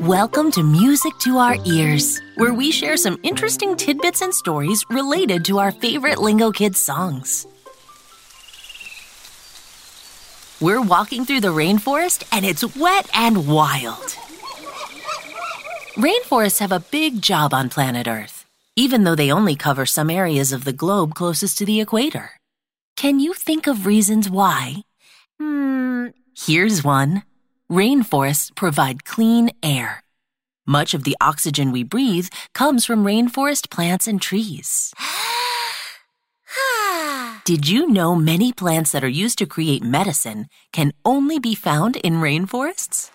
Welcome to Music to Our Ears, where we share some interesting tidbits and stories related to our favorite Lingokids songs. We're walking through the rainforest and it's wet and wild. Rainforests have a big job on planet Earth, even though they only cover some areas of the globe closest to the equator. Can you think of reasons why? Hmm, here's one. Rainforests provide clean air. Much of the oxygen we breathe comes from rainforest plants and trees. Did you know many plants that are used to create medicine can only be found in rainforests?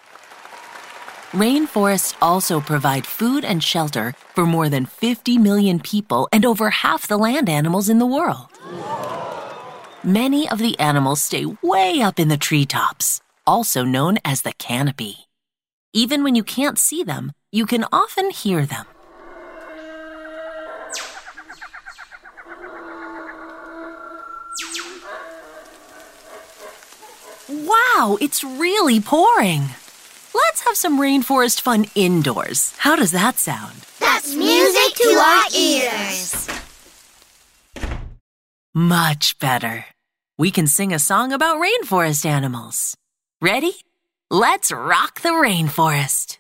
Rainforests also provide food and shelter for more than 50 million people and over half the land animals in the world. Many of the animals stay way up in the treetops, also known as the canopy. Even when you can't see them, you can often hear them. Wow, it's really pouring. Let's have some rainforest fun indoors. How does that sound? That's music to our ears. Much better. We can sing a song about rainforest animals. Ready? Let's rock the rainforest.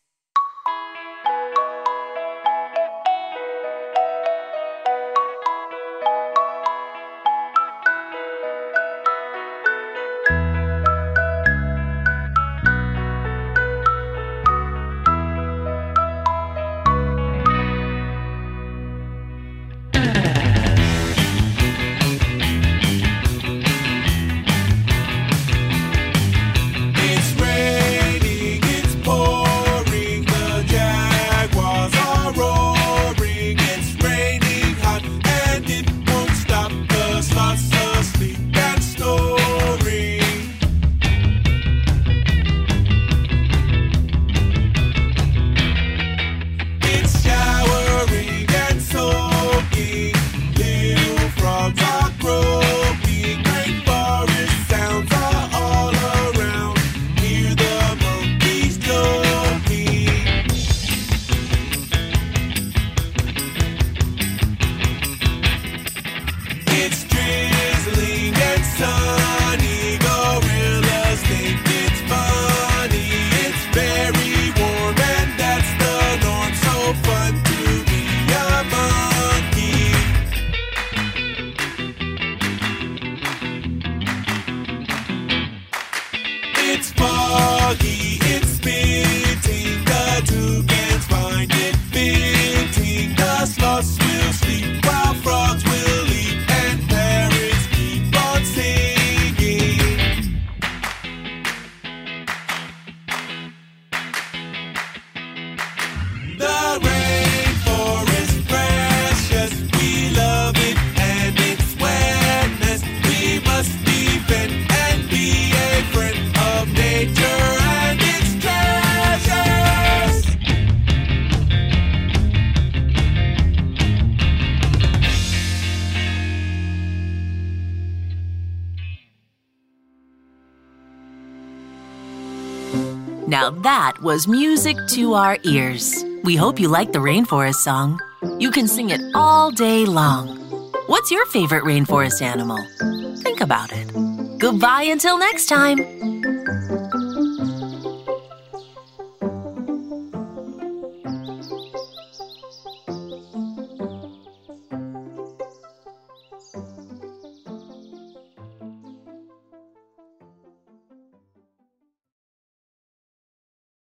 It's foggy, Now that was music to our ears. We hope you like the rainforest song. You can sing it all day long. What's your favorite rainforest animal? Think about it. Goodbye until next time.